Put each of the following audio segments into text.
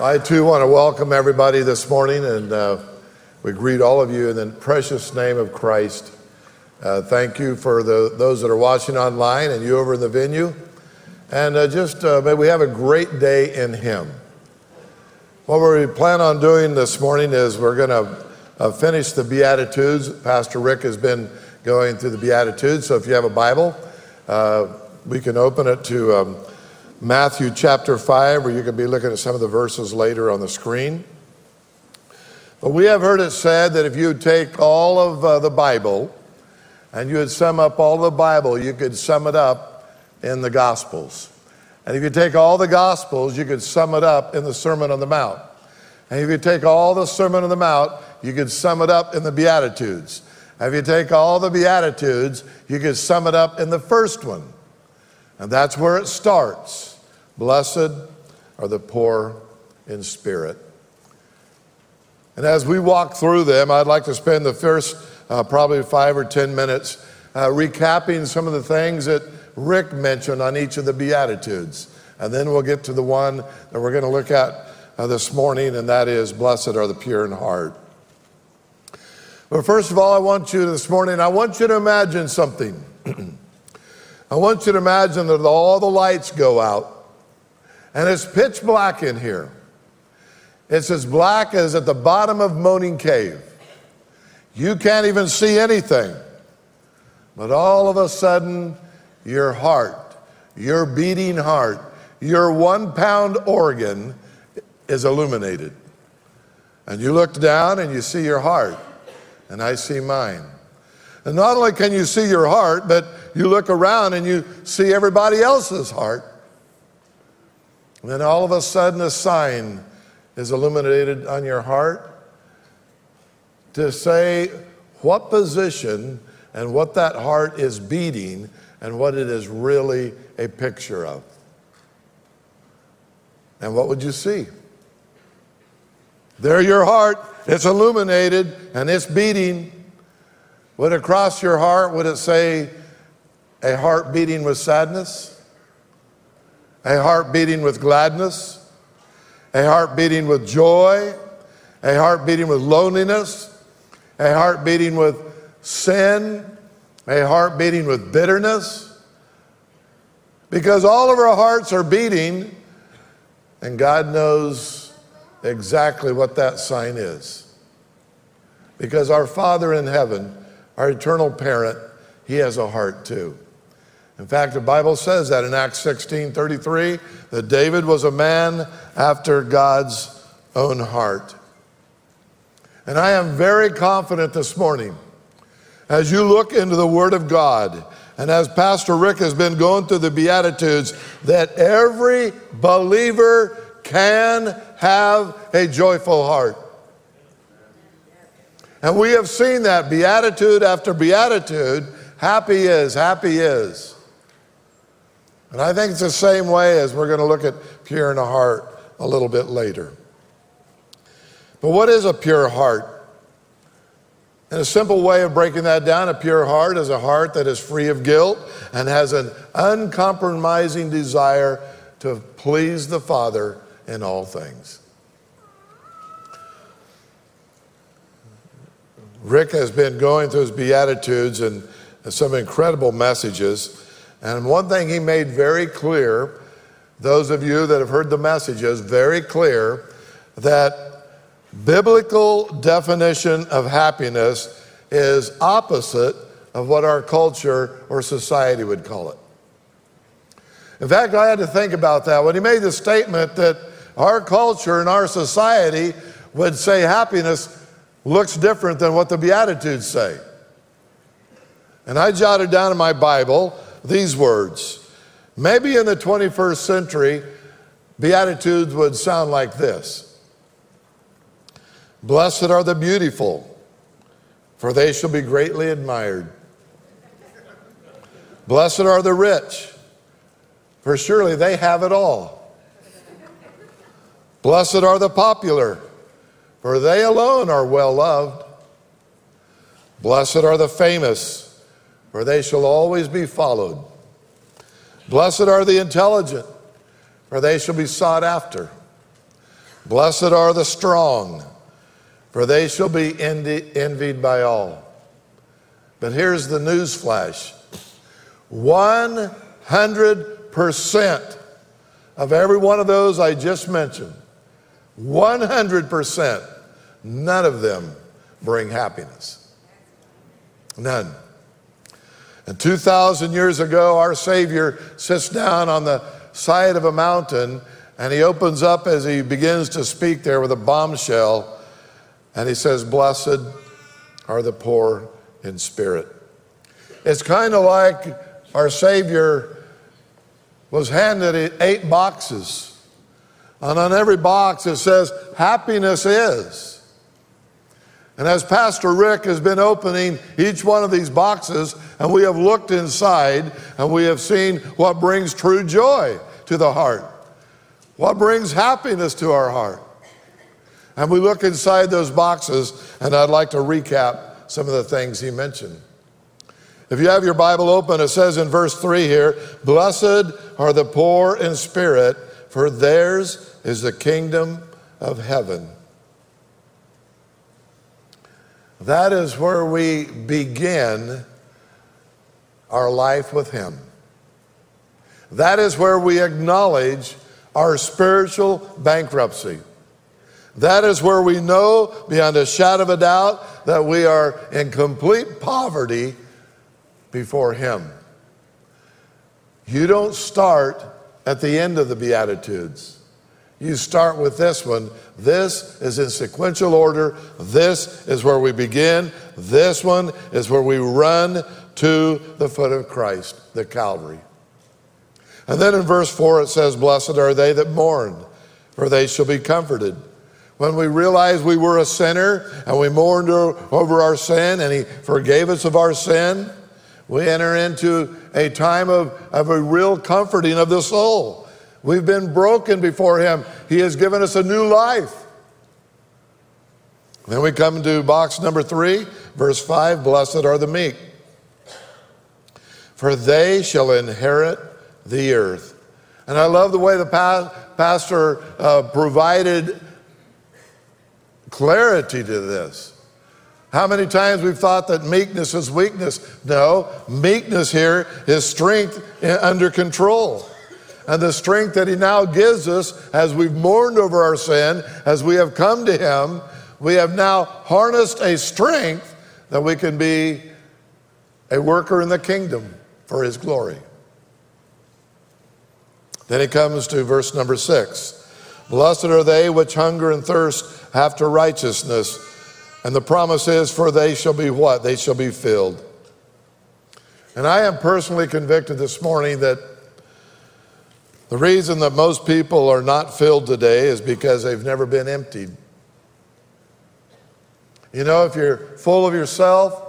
I too want to welcome everybody this morning, and uh, we greet all of you in the precious name of Christ. Uh, thank you for the, those that are watching online and you over in the venue. And uh, just uh, may we have a great day in Him. What we plan on doing this morning is we're going to uh, finish the Beatitudes. Pastor Rick has been going through the Beatitudes, so if you have a Bible, uh, we can open it to. Um, Matthew chapter 5, where you can be looking at some of the verses later on the screen. But we have heard it said that if you take all of uh, the Bible and you would sum up all the Bible, you could sum it up in the Gospels. And if you take all the Gospels, you could sum it up in the Sermon on the Mount. And if you take all the Sermon on the Mount, you could sum it up in the Beatitudes. And if you take all the Beatitudes, you could sum it up in the first one. And that's where it starts. Blessed are the poor in spirit. And as we walk through them, I'd like to spend the first uh, probably five or 10 minutes uh, recapping some of the things that Rick mentioned on each of the Beatitudes. And then we'll get to the one that we're going to look at uh, this morning, and that is Blessed are the pure in heart. But first of all, I want you this morning, I want you to imagine something. I want you to imagine that all the lights go out and it's pitch black in here. It's as black as at the bottom of Moaning Cave. You can't even see anything. But all of a sudden, your heart, your beating heart, your one pound organ is illuminated. And you look down and you see your heart, and I see mine. And not only can you see your heart, but you look around and you see everybody else's heart. And then all of a sudden, a sign is illuminated on your heart to say what position and what that heart is beating and what it is really a picture of. And what would you see? There, your heart, it's illuminated and it's beating. Would it cross your heart? Would it say a heart beating with sadness? A heart beating with gladness, a heart beating with joy, a heart beating with loneliness, a heart beating with sin, a heart beating with bitterness. Because all of our hearts are beating, and God knows exactly what that sign is. Because our Father in heaven, our eternal parent, He has a heart too. In fact, the Bible says that in Acts 16 33, that David was a man after God's own heart. And I am very confident this morning, as you look into the Word of God, and as Pastor Rick has been going through the Beatitudes, that every believer can have a joyful heart. And we have seen that beatitude after beatitude. Happy is, happy is. And I think it's the same way as we're going to look at pure in the heart a little bit later. But what is a pure heart? And a simple way of breaking that down, a pure heart is a heart that is free of guilt and has an uncompromising desire to please the Father in all things. Rick has been going through his Beatitudes and some incredible messages. And one thing he made very clear, those of you that have heard the messages, very clear that biblical definition of happiness is opposite of what our culture or society would call it. In fact, I had to think about that when he made the statement that our culture and our society would say happiness looks different than what the Beatitudes say. And I jotted down in my Bible these words. Maybe in the 21st century, Beatitudes would sound like this Blessed are the beautiful, for they shall be greatly admired. Blessed are the rich, for surely they have it all. Blessed are the popular, for they alone are well loved. Blessed are the famous for they shall always be followed. Blessed are the intelligent, for they shall be sought after. Blessed are the strong, for they shall be envied by all. But here's the news flash 100% of every one of those I just mentioned, 100%, none of them bring happiness. None. And 2,000 years ago, our Savior sits down on the side of a mountain and he opens up as he begins to speak there with a bombshell and he says, Blessed are the poor in spirit. It's kind of like our Savior was handed eight boxes. And on every box it says, Happiness is. And as Pastor Rick has been opening each one of these boxes, and we have looked inside and we have seen what brings true joy to the heart, what brings happiness to our heart. And we look inside those boxes, and I'd like to recap some of the things he mentioned. If you have your Bible open, it says in verse 3 here Blessed are the poor in spirit, for theirs is the kingdom of heaven. That is where we begin our life with Him. That is where we acknowledge our spiritual bankruptcy. That is where we know beyond a shadow of a doubt that we are in complete poverty before Him. You don't start at the end of the Beatitudes. You start with this one. This is in sequential order. This is where we begin. This one is where we run to the foot of Christ, the Calvary. And then in verse 4 it says, Blessed are they that mourn, for they shall be comforted. When we realized we were a sinner and we mourned over our sin and He forgave us of our sin, we enter into a time of, of a real comforting of the soul. We've been broken before Him. He has given us a new life. Then we come to box number three, verse five Blessed are the meek, for they shall inherit the earth. And I love the way the pa- pastor uh, provided clarity to this. How many times we've thought that meekness is weakness? No, meekness here is strength under control. And the strength that He now gives us as we've mourned over our sin, as we have come to Him, we have now harnessed a strength that we can be a worker in the kingdom for His glory. Then he comes to verse number six Blessed are they which hunger and thirst after righteousness and the promise is, for they shall be what? They shall be filled. And I am personally convicted this morning that the reason that most people are not filled today is because they've never been emptied. You know, if you're full of yourself,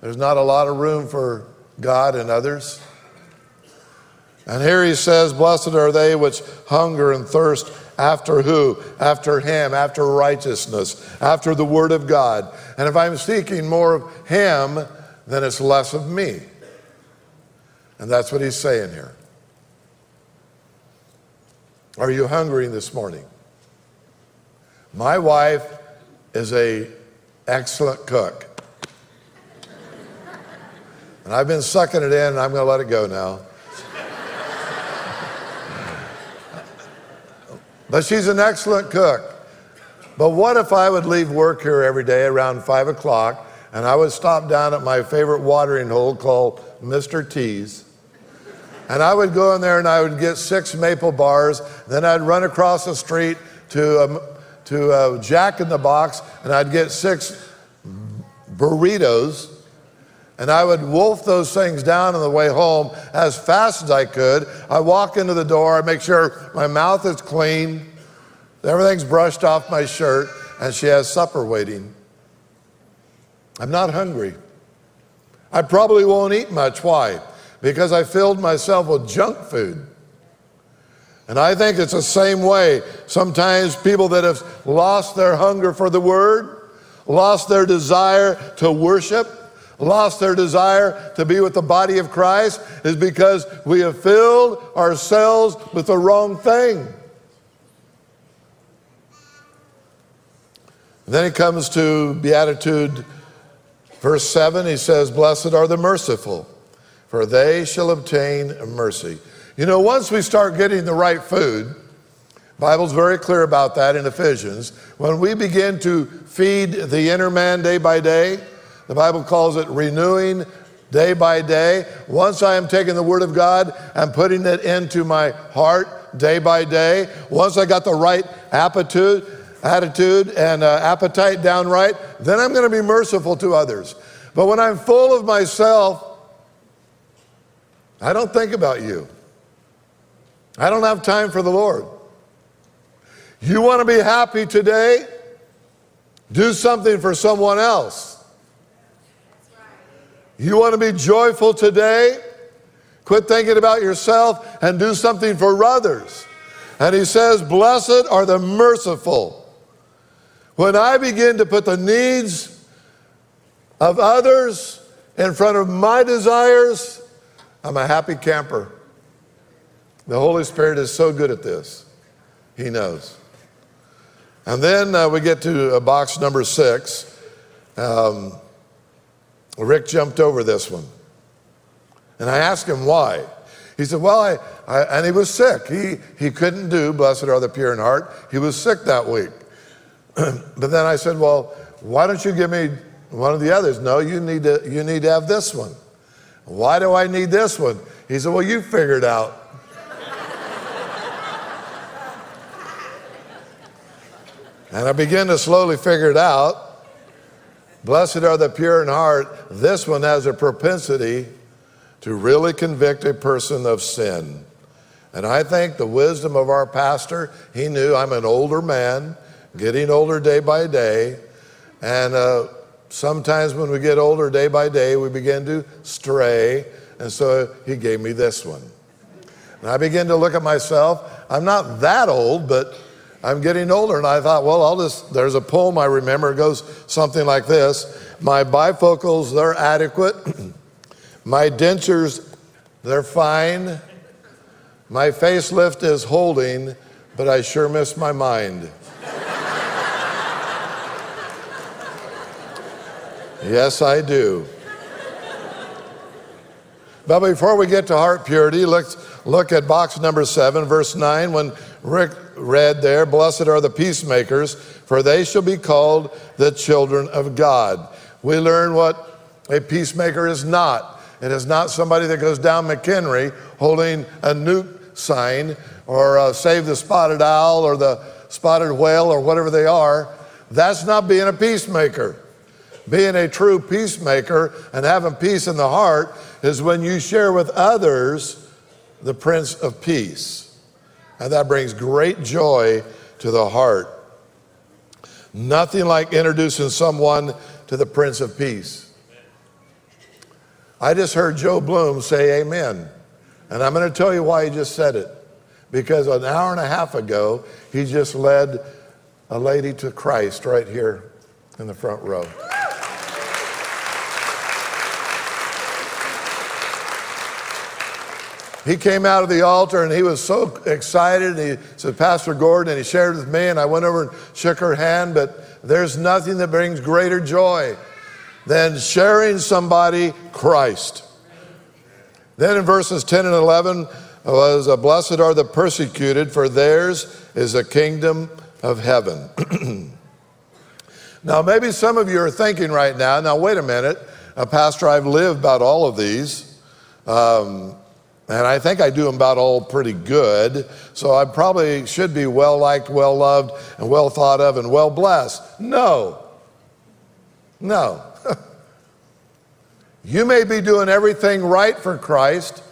there's not a lot of room for God and others. And here he says, Blessed are they which hunger and thirst after who? After Him, after righteousness, after the Word of God. And if I'm seeking more of Him, then it's less of me. And that's what He's saying here. Are you hungry this morning? My wife is a excellent cook. And I've been sucking it in, and I'm going to let it go now. But she's an excellent cook. But what if I would leave work here every day around five o'clock and I would stop down at my favorite watering hole called Mr. T's? And I would go in there and I would get six maple bars. Then I'd run across the street to, um, to uh, Jack in the Box and I'd get six burritos. And I would wolf those things down on the way home as fast as I could. I walk into the door, I make sure my mouth is clean, everything's brushed off my shirt, and she has supper waiting. I'm not hungry. I probably won't eat much. Why? Because I filled myself with junk food. And I think it's the same way. Sometimes people that have lost their hunger for the word, lost their desire to worship, lost their desire to be with the body of Christ is because we have filled ourselves with the wrong thing. Then he comes to Beatitude, verse 7. He says, Blessed are the merciful, for they shall obtain mercy. You know, once we start getting the right food, Bible's very clear about that in Ephesians. When we begin to feed the inner man day by day, the Bible calls it renewing day by day. Once I am taking the Word of God and putting it into my heart day by day, once I got the right attitude, attitude and uh, appetite down right, then I'm going to be merciful to others. But when I'm full of myself, I don't think about you. I don't have time for the Lord. You want to be happy today? Do something for someone else. You want to be joyful today? Quit thinking about yourself and do something for others. And he says, Blessed are the merciful. When I begin to put the needs of others in front of my desires, I'm a happy camper. The Holy Spirit is so good at this. He knows. And then uh, we get to uh, box number six. Um, Rick jumped over this one. And I asked him why. He said, Well, I, I, and he was sick. He, he couldn't do Blessed Are the Pure in Heart. He was sick that week. but then I said, Well, why don't you give me one of the others? No, you need to, you need to have this one. Why do I need this one? He said, Well, you figure it out. and I began to slowly figure it out. Blessed are the pure in heart. This one has a propensity to really convict a person of sin. And I think the wisdom of our pastor, he knew I'm an older man getting older day by day. And uh, sometimes when we get older day by day, we begin to stray. And so he gave me this one. And I began to look at myself. I'm not that old, but I'm getting older. And I thought, well, I'll just, there's a poem I remember. It goes something like this My bifocals, they're adequate. My dentures, they're fine. My facelift is holding, but I sure miss my mind. Yes, I do. But before we get to heart purity, let's look at box number seven, verse nine, when Rick read there, Blessed are the peacemakers, for they shall be called the children of God. We learn what a peacemaker is not. It is not somebody that goes down McHenry holding a nuke sign or uh, save the spotted owl or the spotted whale or whatever they are. That's not being a peacemaker. Being a true peacemaker and having peace in the heart is when you share with others the Prince of Peace. And that brings great joy to the heart. Nothing like introducing someone to the Prince of Peace. I just heard Joe Bloom say amen. And I'm going to tell you why he just said it. Because an hour and a half ago, he just led a lady to Christ right here in the front row. He came out of the altar and he was so excited. He said, Pastor Gordon, and he shared with me, and I went over and shook her hand. But there's nothing that brings greater joy than sharing somebody Christ. Then in verses 10 and 11 was, uh, Blessed are the persecuted, for theirs is the kingdom of heaven. now, maybe some of you are thinking right now, now, wait a minute, uh, Pastor, I've lived about all of these. Um, and I think I do them about all pretty good. So I probably should be well liked, well loved, and well thought of, and well blessed. No. No. you may be doing everything right for Christ.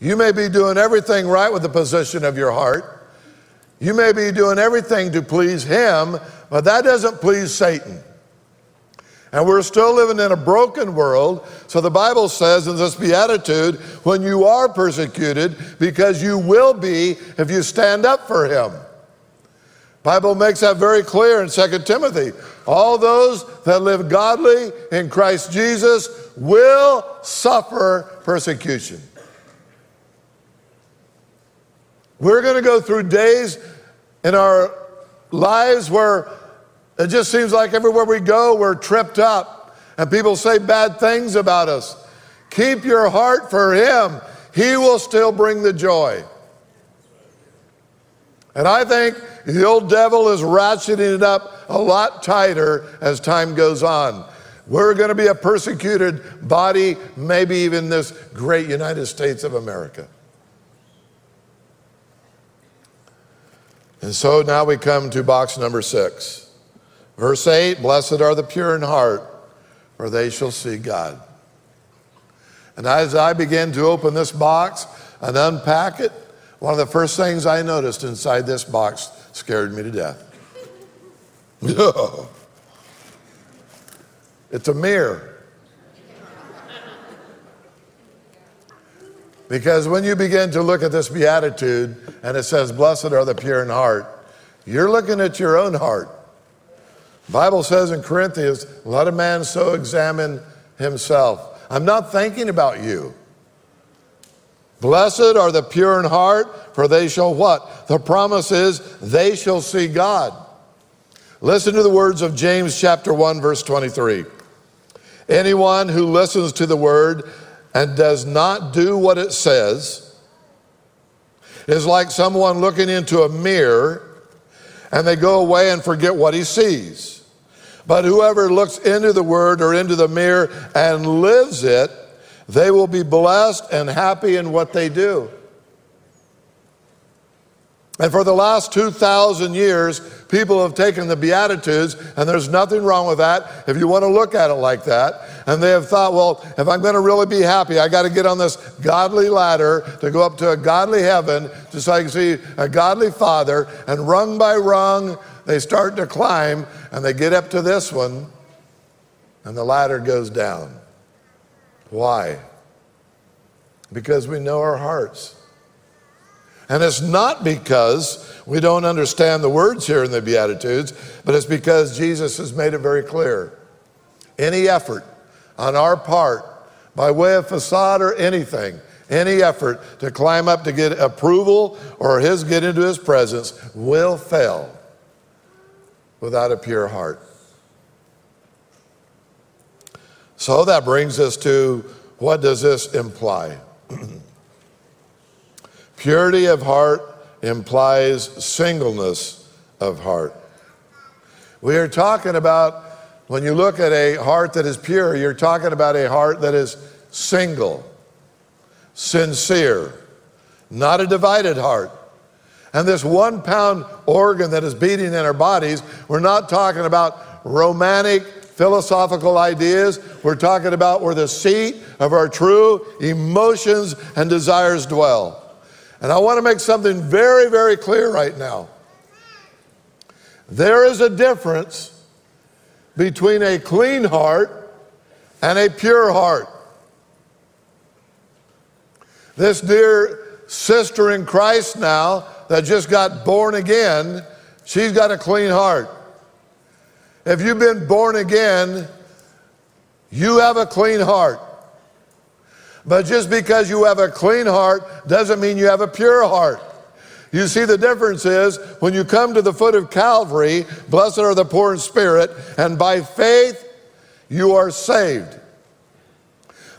You may be doing everything right with the position of your heart. You may be doing everything to please Him, but that doesn't please Satan. And we're still living in a broken world. So the Bible says in this beatitude, when you are persecuted, because you will be if you stand up for him. Bible makes that very clear in 2 Timothy. All those that live godly in Christ Jesus will suffer persecution. We're going to go through days in our lives where It just seems like everywhere we go, we're tripped up and people say bad things about us. Keep your heart for Him, He will still bring the joy. And I think the old devil is ratcheting it up a lot tighter as time goes on. We're going to be a persecuted body, maybe even this great United States of America. And so now we come to box number six. Verse 8 Blessed are the pure in heart, for they shall see God. And as I began to open this box and unpack it, one of the first things I noticed inside this box scared me to death. it's a mirror. Because when you begin to look at this beatitude and it says, Blessed are the pure in heart, you're looking at your own heart. Bible says in Corinthians, let a man so examine himself. I'm not thinking about you. Blessed are the pure in heart, for they shall what? The promise is they shall see God. Listen to the words of James chapter 1 verse 23. Anyone who listens to the word and does not do what it says is like someone looking into a mirror and they go away and forget what he sees. But whoever looks into the word or into the mirror and lives it, they will be blessed and happy in what they do. And for the last 2,000 years, people have taken the Beatitudes, and there's nothing wrong with that if you want to look at it like that. And they have thought, well, if I'm going to really be happy, I got to get on this godly ladder to go up to a godly heaven just so I can see a godly father. And rung by rung, they start to climb, and they get up to this one, and the ladder goes down. Why? Because we know our hearts. And it's not because we don't understand the words here in the Beatitudes, but it's because Jesus has made it very clear. Any effort on our part, by way of facade or anything, any effort to climb up to get approval or his get into his presence will fail without a pure heart. So that brings us to what does this imply? Purity of heart implies singleness of heart. We are talking about, when you look at a heart that is pure, you're talking about a heart that is single, sincere, not a divided heart. And this one pound organ that is beating in our bodies, we're not talking about romantic philosophical ideas. We're talking about where the seat of our true emotions and desires dwell. And I want to make something very, very clear right now. There is a difference between a clean heart and a pure heart. This dear sister in Christ now that just got born again, she's got a clean heart. If you've been born again, you have a clean heart. But just because you have a clean heart doesn't mean you have a pure heart. You see, the difference is when you come to the foot of Calvary, blessed are the poor in spirit, and by faith you are saved.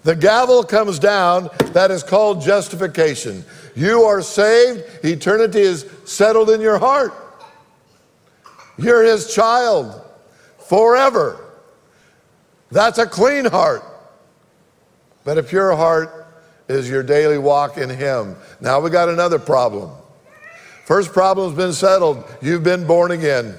The gavel comes down, that is called justification. You are saved, eternity is settled in your heart. You're his child forever. That's a clean heart. But a pure heart is your daily walk in Him. Now we got another problem. First problem's been settled. You've been born again.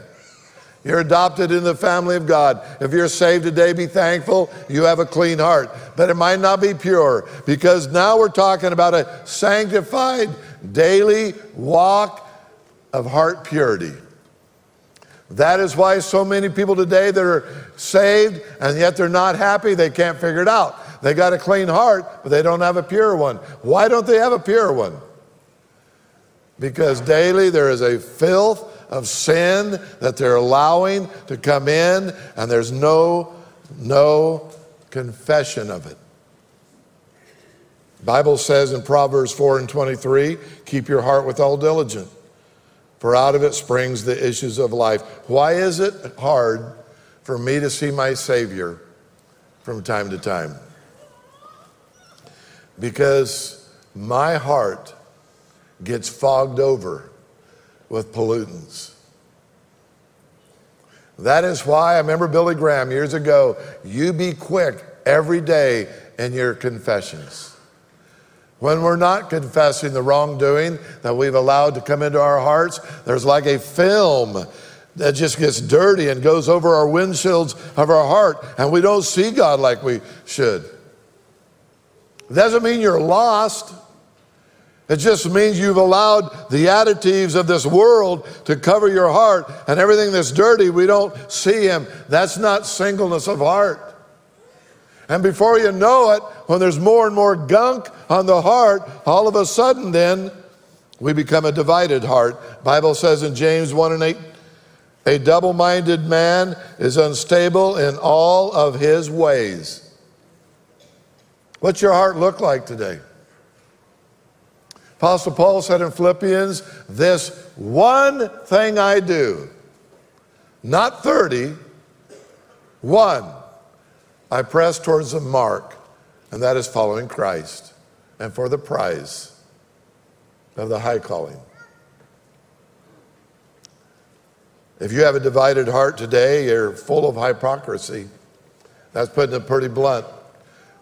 You're adopted in the family of God. If you're saved today, be thankful you have a clean heart. But it might not be pure because now we're talking about a sanctified daily walk of heart purity. That is why so many people today that are saved and yet they're not happy, they can't figure it out. They got a clean heart, but they don't have a pure one. Why don't they have a pure one? Because daily there is a filth of sin that they're allowing to come in, and there's no, no confession of it. Bible says in Proverbs 4 and 23, keep your heart with all diligence, for out of it springs the issues of life. Why is it hard for me to see my Savior from time to time? Because my heart gets fogged over with pollutants. That is why I remember Billy Graham years ago you be quick every day in your confessions. When we're not confessing the wrongdoing that we've allowed to come into our hearts, there's like a film that just gets dirty and goes over our windshields of our heart, and we don't see God like we should. It doesn't mean you're lost. It just means you've allowed the additives of this world to cover your heart, and everything that's dirty, we don't see Him. That's not singleness of heart. And before you know it, when there's more and more gunk on the heart, all of a sudden then we become a divided heart. Bible says in James 1 and 8, a double-minded man is unstable in all of his ways. What's your heart look like today? Apostle Paul said in Philippians, This one thing I do, not 30, one, I press towards the mark, and that is following Christ, and for the prize of the high calling. If you have a divided heart today, you're full of hypocrisy. That's putting it pretty blunt.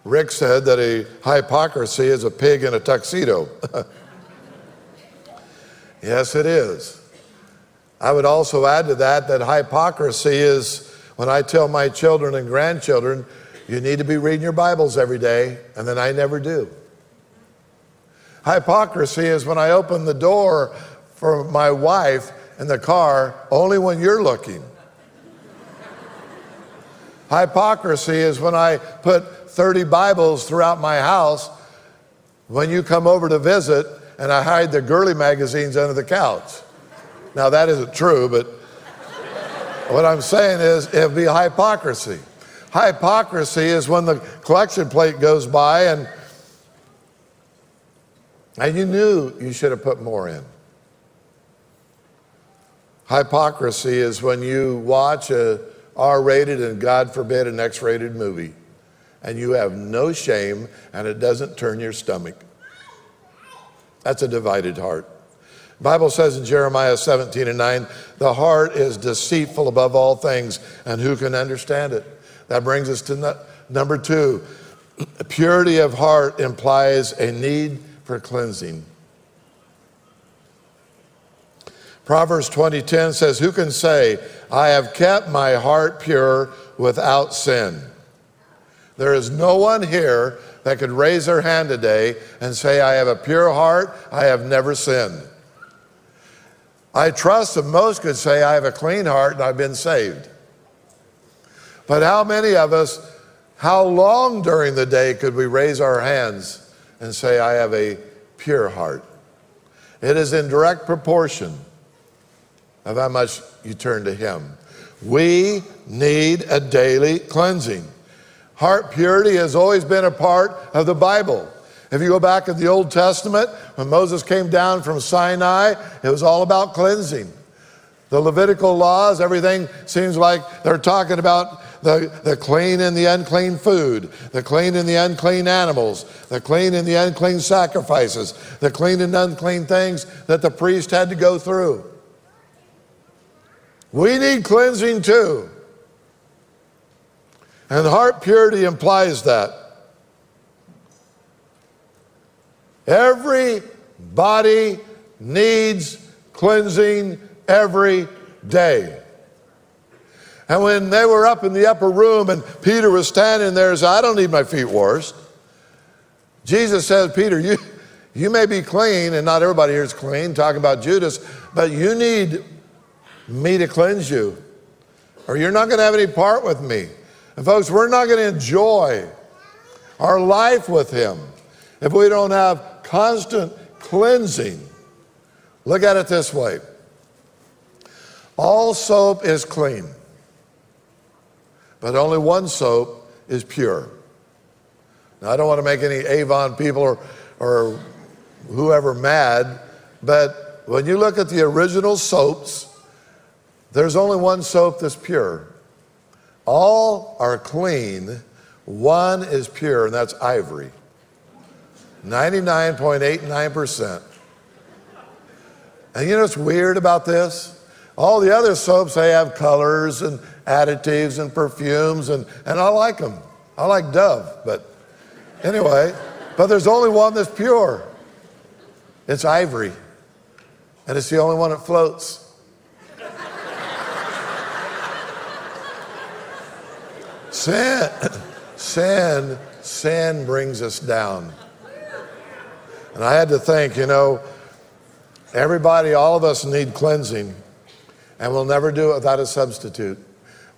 Rick said that a hypocrisy is a pig in a tuxedo. Yes, it is. I would also add to that that hypocrisy is when I tell my children and grandchildren, you need to be reading your Bibles every day, and then I never do. Hypocrisy is when I open the door for my wife in the car only when you're looking. Hypocrisy is when I put 30 Bibles throughout my house when you come over to visit and I hide the girly magazines under the couch. Now, that isn't true, but what I'm saying is it'd be hypocrisy. Hypocrisy is when the collection plate goes by and, and you knew you should have put more in. Hypocrisy is when you watch a R-rated and God forbid an X-rated movie and you have no shame and it doesn't turn your stomach. That's a divided heart. The Bible says in Jeremiah 17 and 9, the heart is deceitful above all things, and who can understand it? That brings us to no, number two. Purity of heart implies a need for cleansing. Proverbs 20:10 says, "Who can say, I have kept my heart pure without sin?" There is no one here that could raise their hand today and say, I have a pure heart, I have never sinned. I trust that most could say, I have a clean heart and I've been saved. But how many of us, how long during the day could we raise our hands and say, I have a pure heart? It is in direct proportion of how much you turn to Him. We need a daily cleansing. Heart purity has always been a part of the Bible. If you go back in the Old Testament, when Moses came down from Sinai, it was all about cleansing. The Levitical laws, everything seems like they're talking about the, the clean and the unclean food, the clean and the unclean animals, the clean and the unclean sacrifices, the clean and unclean things that the priest had to go through. We need cleansing too. And heart purity implies that. Every body needs cleansing every day. And when they were up in the upper room and Peter was standing there, said, I don't need my feet washed. Jesus says, Peter, you, you may be clean, and not everybody here is clean, talking about Judas, but you need me to cleanse you, or you're not going to have any part with me. And folks, we're not going to enjoy our life with Him if we don't have constant cleansing. Look at it this way all soap is clean, but only one soap is pure. Now, I don't want to make any Avon people or, or whoever mad, but when you look at the original soaps, there's only one soap that's pure. All are clean. One is pure, and that's ivory. 99.89%. And you know what's weird about this? All the other soaps, they have colors and additives and perfumes, and, and I like them. I like Dove, but anyway, but there's only one that's pure. It's ivory, and it's the only one that floats. Sin, sin, sin brings us down. And I had to think, you know, everybody, all of us need cleansing, and we'll never do it without a substitute.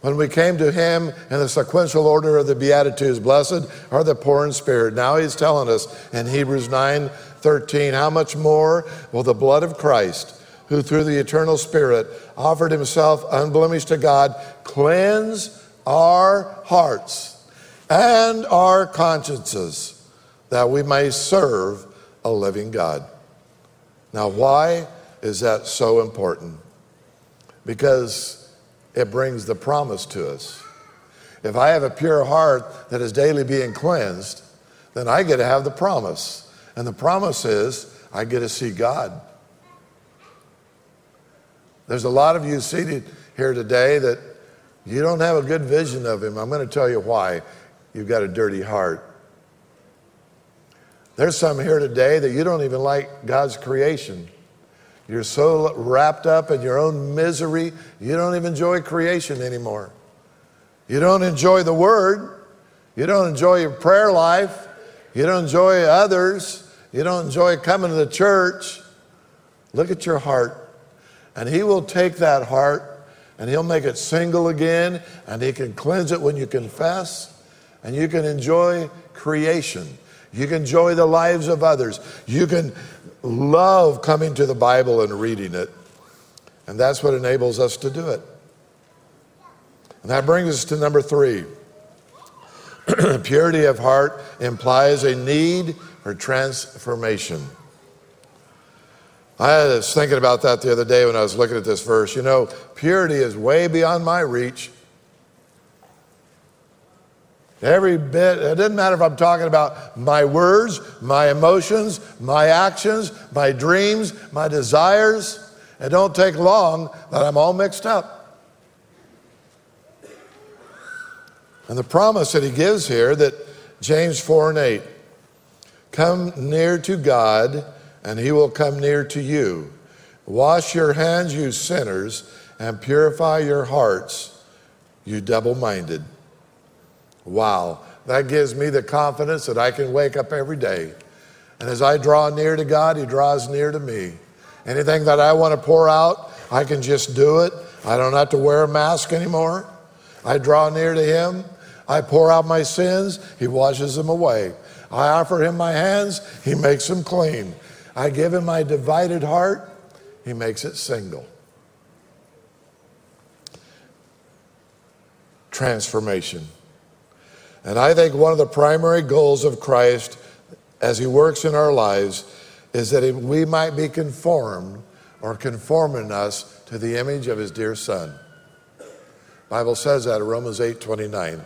When we came to him in the sequential order of the Beatitudes, blessed are the poor in spirit. Now he's telling us in Hebrews 9 13, how much more will the blood of Christ, who through the eternal Spirit offered himself unblemished to God, cleanse our hearts and our consciences that we may serve a living God. Now, why is that so important? Because it brings the promise to us. If I have a pure heart that is daily being cleansed, then I get to have the promise. And the promise is I get to see God. There's a lot of you seated here today that you don't have a good vision of Him. I'm going to tell you why. You've got a dirty heart. There's some here today that you don't even like God's creation. You're so wrapped up in your own misery, you don't even enjoy creation anymore. You don't enjoy the Word. You don't enjoy your prayer life. You don't enjoy others. You don't enjoy coming to the church. Look at your heart. And He will take that heart and He'll make it single again, and He can cleanse it when you confess, and you can enjoy creation. You can enjoy the lives of others. You can love coming to the Bible and reading it. And that's what enables us to do it. And that brings us to number three. Purity of heart implies a need for transformation. I was thinking about that the other day when I was looking at this verse. You know, purity is way beyond my reach. Every bit, it doesn't matter if I'm talking about my words, my emotions, my actions, my dreams, my desires. It don't take long that I'm all mixed up. And the promise that he gives here that James 4 and 8 come near to God, and he will come near to you. Wash your hands, you sinners, and purify your hearts, you double minded. Wow, that gives me the confidence that I can wake up every day. And as I draw near to God, He draws near to me. Anything that I want to pour out, I can just do it. I don't have to wear a mask anymore. I draw near to Him. I pour out my sins, He washes them away. I offer Him my hands, He makes them clean. I give Him my divided heart, He makes it single. Transformation. And I think one of the primary goals of Christ as he works in our lives is that we might be conformed or conforming us to the image of his dear son. Bible says that in Romans 8 29.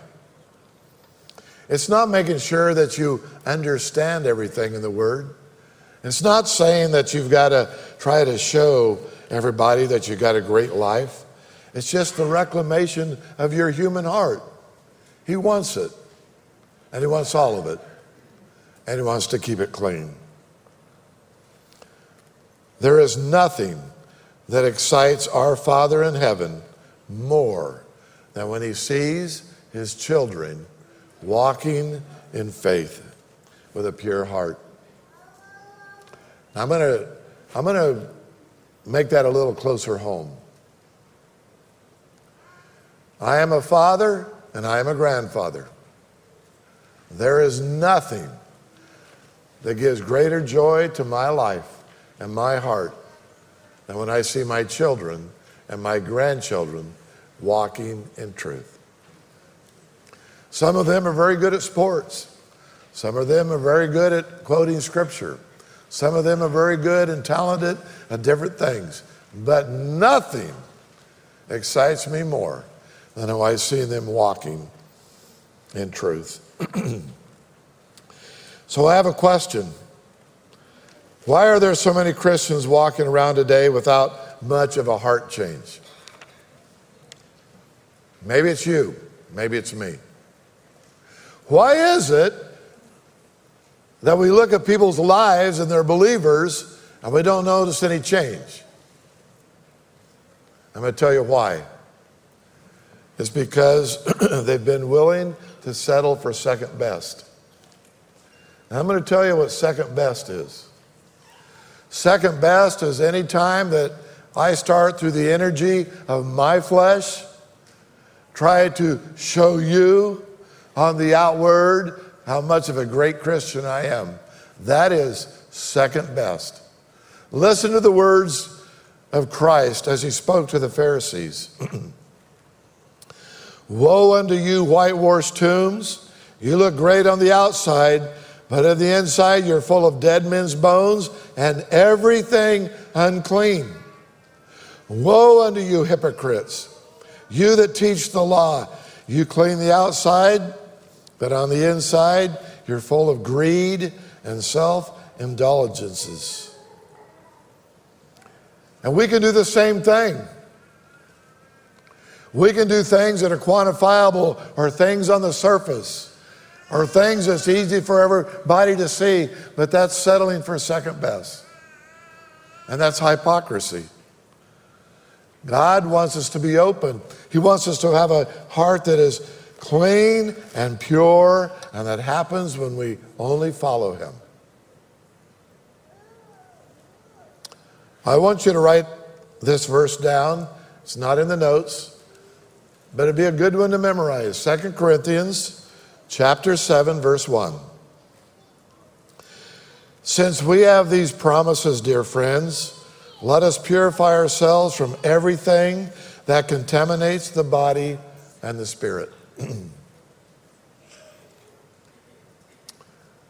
It's not making sure that you understand everything in the Word. It's not saying that you've got to try to show everybody that you've got a great life. It's just the reclamation of your human heart. He wants it. And He wants all of it. And He wants to keep it clean. There is nothing that excites our Father in heaven more than when He sees His children walking in faith with a pure heart. I'm going to I'm going to make that a little closer home. I am a father and I am a grandfather. There is nothing that gives greater joy to my life and my heart than when I see my children and my grandchildren walking in truth. Some of them are very good at sports. Some of them are very good at quoting scripture. Some of them are very good and talented at different things, but nothing excites me more than how I see them walking in truth. so I have a question. Why are there so many Christians walking around today without much of a heart change? Maybe it's you, maybe it's me. Why is it that we look at people's lives and they're believers and we don't notice any change? I'm going to tell you why. It's because they've been willing to settle for second best. And I'm going to tell you what second best is. Second best is any time that I start through the energy of my flesh, try to show you on the outward how much of a great Christian I am. That is second best. Listen to the words of Christ as he spoke to the Pharisees. Woe unto you, whitewashed tombs! You look great on the outside, but on the inside you're full of dead men's bones and everything unclean. Woe unto you, hypocrites! You that teach the law, you clean the outside, but on the inside you're full of greed and self indulgences. And we can do the same thing. We can do things that are quantifiable or things on the surface or things that's easy for everybody to see, but that's settling for second best. And that's hypocrisy. God wants us to be open. He wants us to have a heart that is clean and pure, and that happens when we only follow Him. I want you to write this verse down. It's not in the notes but it'd be a good one to memorize. Second Corinthians chapter 7 verse 1. Since we have these promises, dear friends, let us purify ourselves from everything that contaminates the body and the spirit.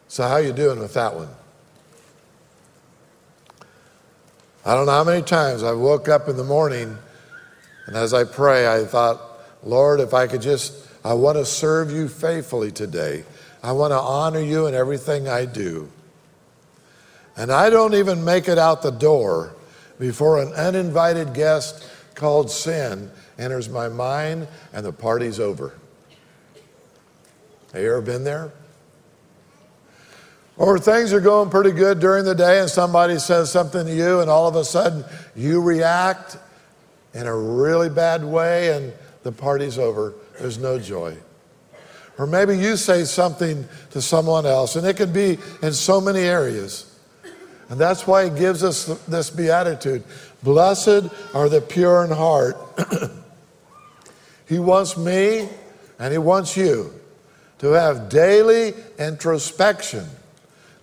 so how you doing with that one? I don't know how many times I woke up in the morning and as I pray I thought Lord, if I could just, I want to serve you faithfully today. I want to honor you in everything I do. And I don't even make it out the door before an uninvited guest called sin enters my mind and the party's over. Have you ever been there? Or things are going pretty good during the day and somebody says something to you and all of a sudden you react in a really bad way and the party's over, there's no joy. Or maybe you say something to someone else, and it can be in so many areas. And that's why he gives us this beatitude Blessed are the pure in heart. he wants me and he wants you to have daily introspection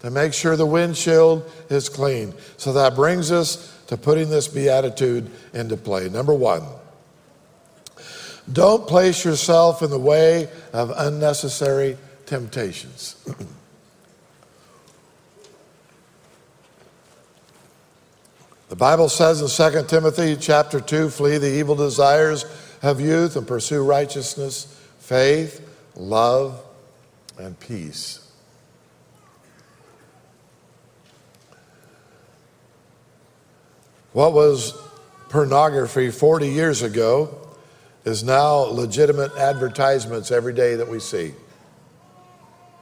to make sure the windshield is clean. So that brings us to putting this beatitude into play. Number one, don't place yourself in the way of unnecessary temptations. the Bible says in 2 Timothy chapter 2 flee the evil desires of youth and pursue righteousness, faith, love, and peace. What was pornography 40 years ago is now legitimate advertisements every day that we see.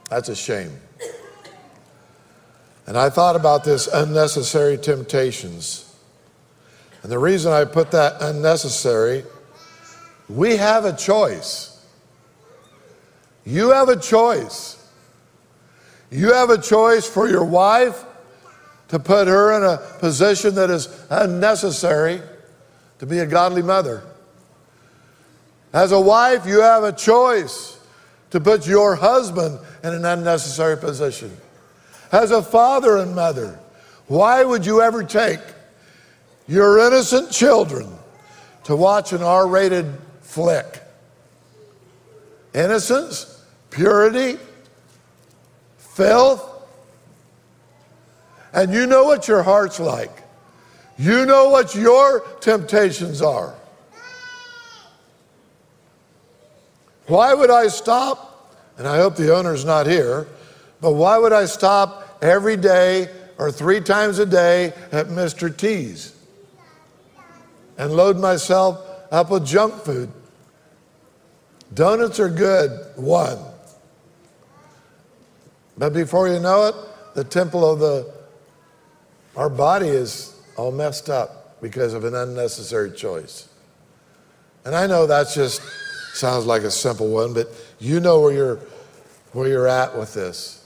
That's a shame. And I thought about this unnecessary temptations. And the reason I put that unnecessary, we have a choice. You have a choice. You have a choice for your wife to put her in a position that is unnecessary to be a godly mother. As a wife, you have a choice to put your husband in an unnecessary position. As a father and mother, why would you ever take your innocent children to watch an R rated flick? Innocence, purity, filth. And you know what your heart's like. You know what your temptations are. Why would I stop? And I hope the owner's not here, but why would I stop every day or three times a day at Mr. T's and load myself up with junk food? Donuts are good, one. But before you know it, the temple of the our body is all messed up because of an unnecessary choice. And I know that just sounds like a simple one, but you know where you're where you're at with this.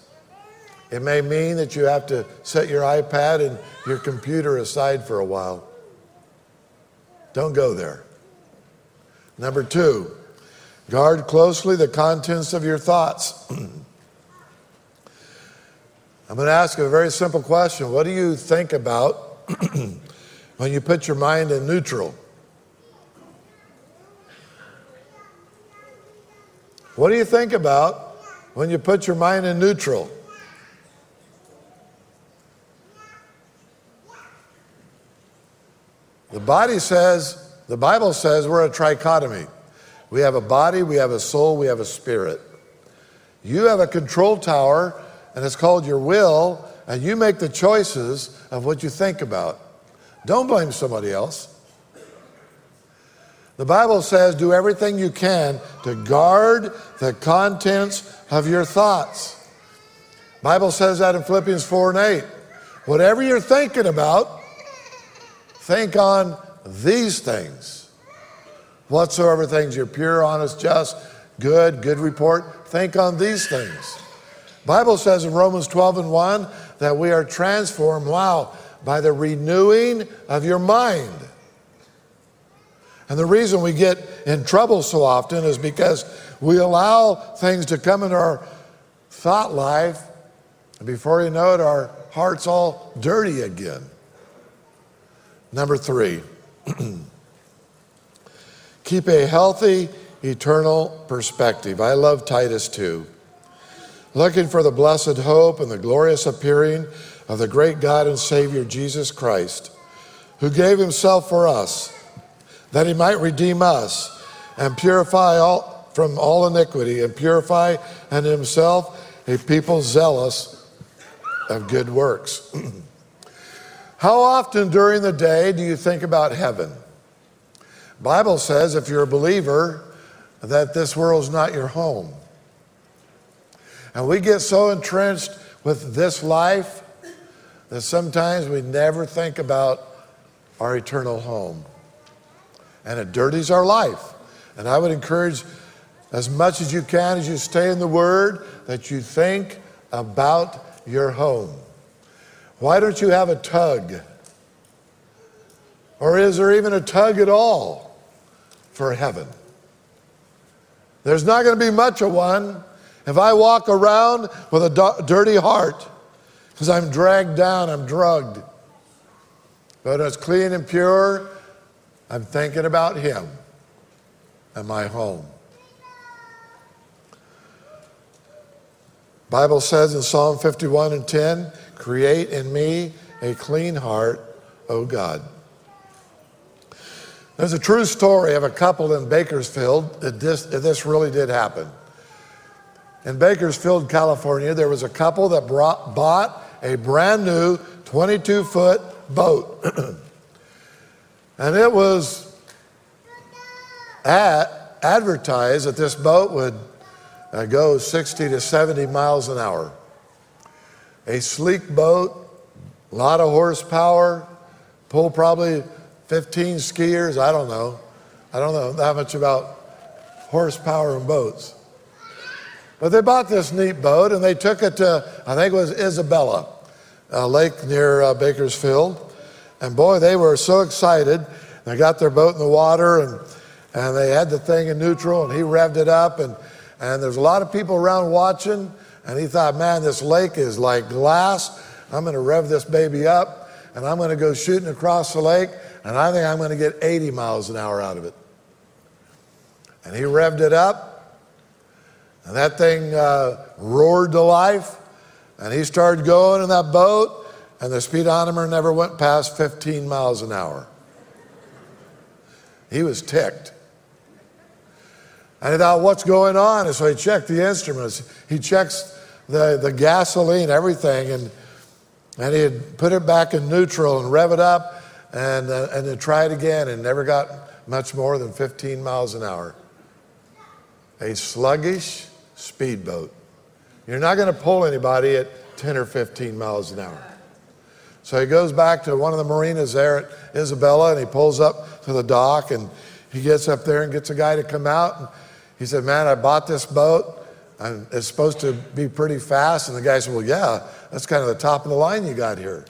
It may mean that you have to set your iPad and your computer aside for a while. Don't go there. Number two, guard closely the contents of your thoughts. I'm going to ask you a very simple question. What do you think about when you put your mind in neutral? What do you think about when you put your mind in neutral? The body says, the Bible says we're a trichotomy. We have a body, we have a soul, we have a spirit. You have a control tower and it's called your will, and you make the choices of what you think about. Don't blame somebody else. The Bible says, do everything you can to guard the contents of your thoughts. Bible says that in Philippians 4 and 8. Whatever you're thinking about, think on these things. Whatsoever things you're pure, honest, just, good, good report, think on these things. Bible says in Romans 12 and 1 that we are transformed, wow, by the renewing of your mind. And the reason we get in trouble so often is because we allow things to come into our thought life, and before you know it, our heart's all dirty again. Number three, keep a healthy, eternal perspective. I love Titus 2 looking for the blessed hope and the glorious appearing of the great God and Savior Jesus Christ, who gave himself for us, that he might redeem us and purify all from all iniquity, and purify unto himself a people zealous of good works. How often during the day do you think about heaven? Bible says if you're a believer that this world's not your home. And we get so entrenched with this life that sometimes we never think about our eternal home. And it dirties our life. And I would encourage, as much as you can, as you stay in the Word, that you think about your home. Why don't you have a tug? Or is there even a tug at all for heaven? There's not going to be much of one if I walk around with a dirty heart, because I'm dragged down, I'm drugged, but it's clean and pure, I'm thinking about Him and my home. Bible says in Psalm 51 and 10, create in me a clean heart, O God. There's a true story of a couple in Bakersfield this, this really did happen. In Bakersfield, California, there was a couple that brought, bought a brand new 22 foot boat. and it was at, advertised that this boat would uh, go 60 to 70 miles an hour. A sleek boat, a lot of horsepower, pull probably 15 skiers. I don't know. I don't know that much about horsepower and boats. But they bought this neat boat and they took it to, I think it was Isabella, a lake near uh, Bakersfield. And boy, they were so excited. They got their boat in the water and, and they had the thing in neutral and he revved it up. And, and there's a lot of people around watching. And he thought, man, this lake is like glass. I'm going to rev this baby up and I'm going to go shooting across the lake. And I think I'm going to get 80 miles an hour out of it. And he revved it up and that thing uh, roared to life. And he started going in that boat. and the speedometer never went past 15 miles an hour. He was ticked. And he thought, what's going on? And so he checked the instruments. He checks the, the gasoline, everything, and, and he had put it back in neutral and rev it up and, uh, and then it again and never got much more than 15 miles an hour. A sluggish speedboat. You're not going to pull anybody at 10 or 15 miles an hour. So he goes back to one of the marinas there at Isabella and he pulls up to the dock and he gets up there and gets a guy to come out. And he said, Man, I bought this boat and it's supposed to be pretty fast. And the guy said, Well, yeah, that's kind of the top of the line you got here.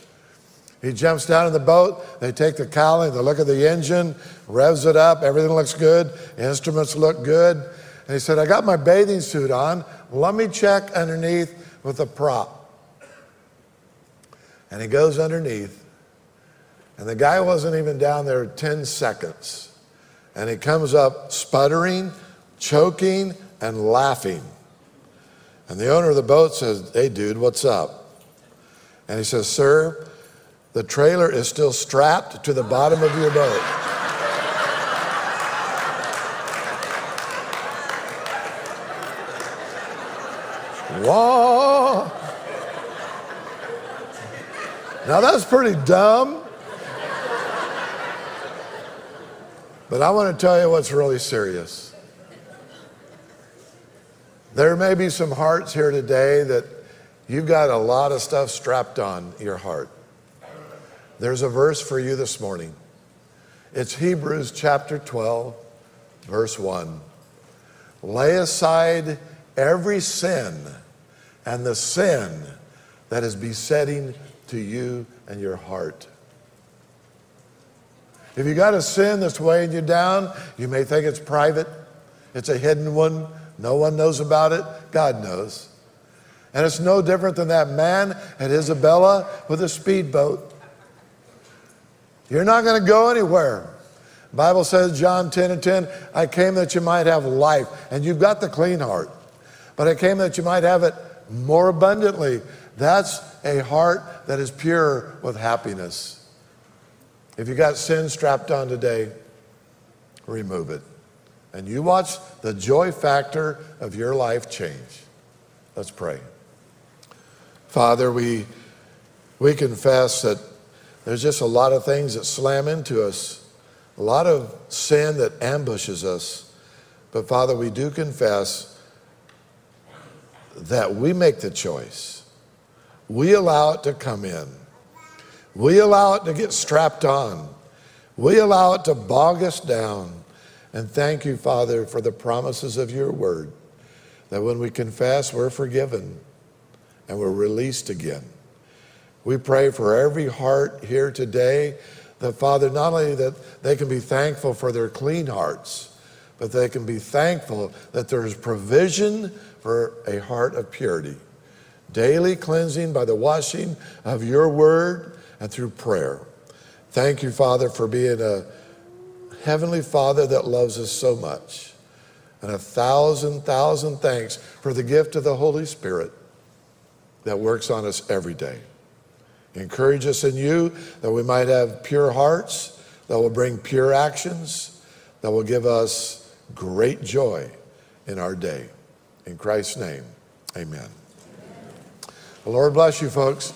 He jumps down in the boat. They take the cowling, they look at the engine, revs it up. Everything looks good. Instruments look good. And he said, I got my bathing suit on. Let me check underneath with a prop. And he goes underneath. And the guy wasn't even down there 10 seconds. And he comes up sputtering, choking, and laughing. And the owner of the boat says, Hey, dude, what's up? And he says, Sir, the trailer is still strapped to the bottom of your boat. Whoa. Now that's pretty dumb. But I want to tell you what's really serious. There may be some hearts here today that you've got a lot of stuff strapped on your heart. There's a verse for you this morning. It's Hebrews chapter 12, verse 1. Lay aside every sin and the sin that is besetting to you and your heart. If you got a sin that's weighing you down, you may think it's private, it's a hidden one, no one knows about it. God knows. And it's no different than that man at Isabella with a speedboat. You're not going to go anywhere. Bible says, John 10 and 10, I came that you might have life. And you've got the clean heart. But I came that you might have it more abundantly. That's a heart that is pure with happiness. If you got sin strapped on today, remove it. And you watch the joy factor of your life change. Let's pray. Father, we, we confess that there's just a lot of things that slam into us, a lot of sin that ambushes us. But Father, we do confess that we make the choice. We allow it to come in. We allow it to get strapped on. We allow it to bog us down. And thank you, Father, for the promises of your word that when we confess, we're forgiven and we're released again. We pray for every heart here today that, Father, not only that they can be thankful for their clean hearts, but they can be thankful that there's provision for a heart of purity. Daily cleansing by the washing of your word and through prayer. Thank you, Father, for being a Heavenly Father that loves us so much. And a thousand, thousand thanks for the gift of the Holy Spirit that works on us every day. Encourage us in you that we might have pure hearts, that will bring pure actions, that will give us great joy in our day. In Christ's name, amen. The Lord bless you, folks.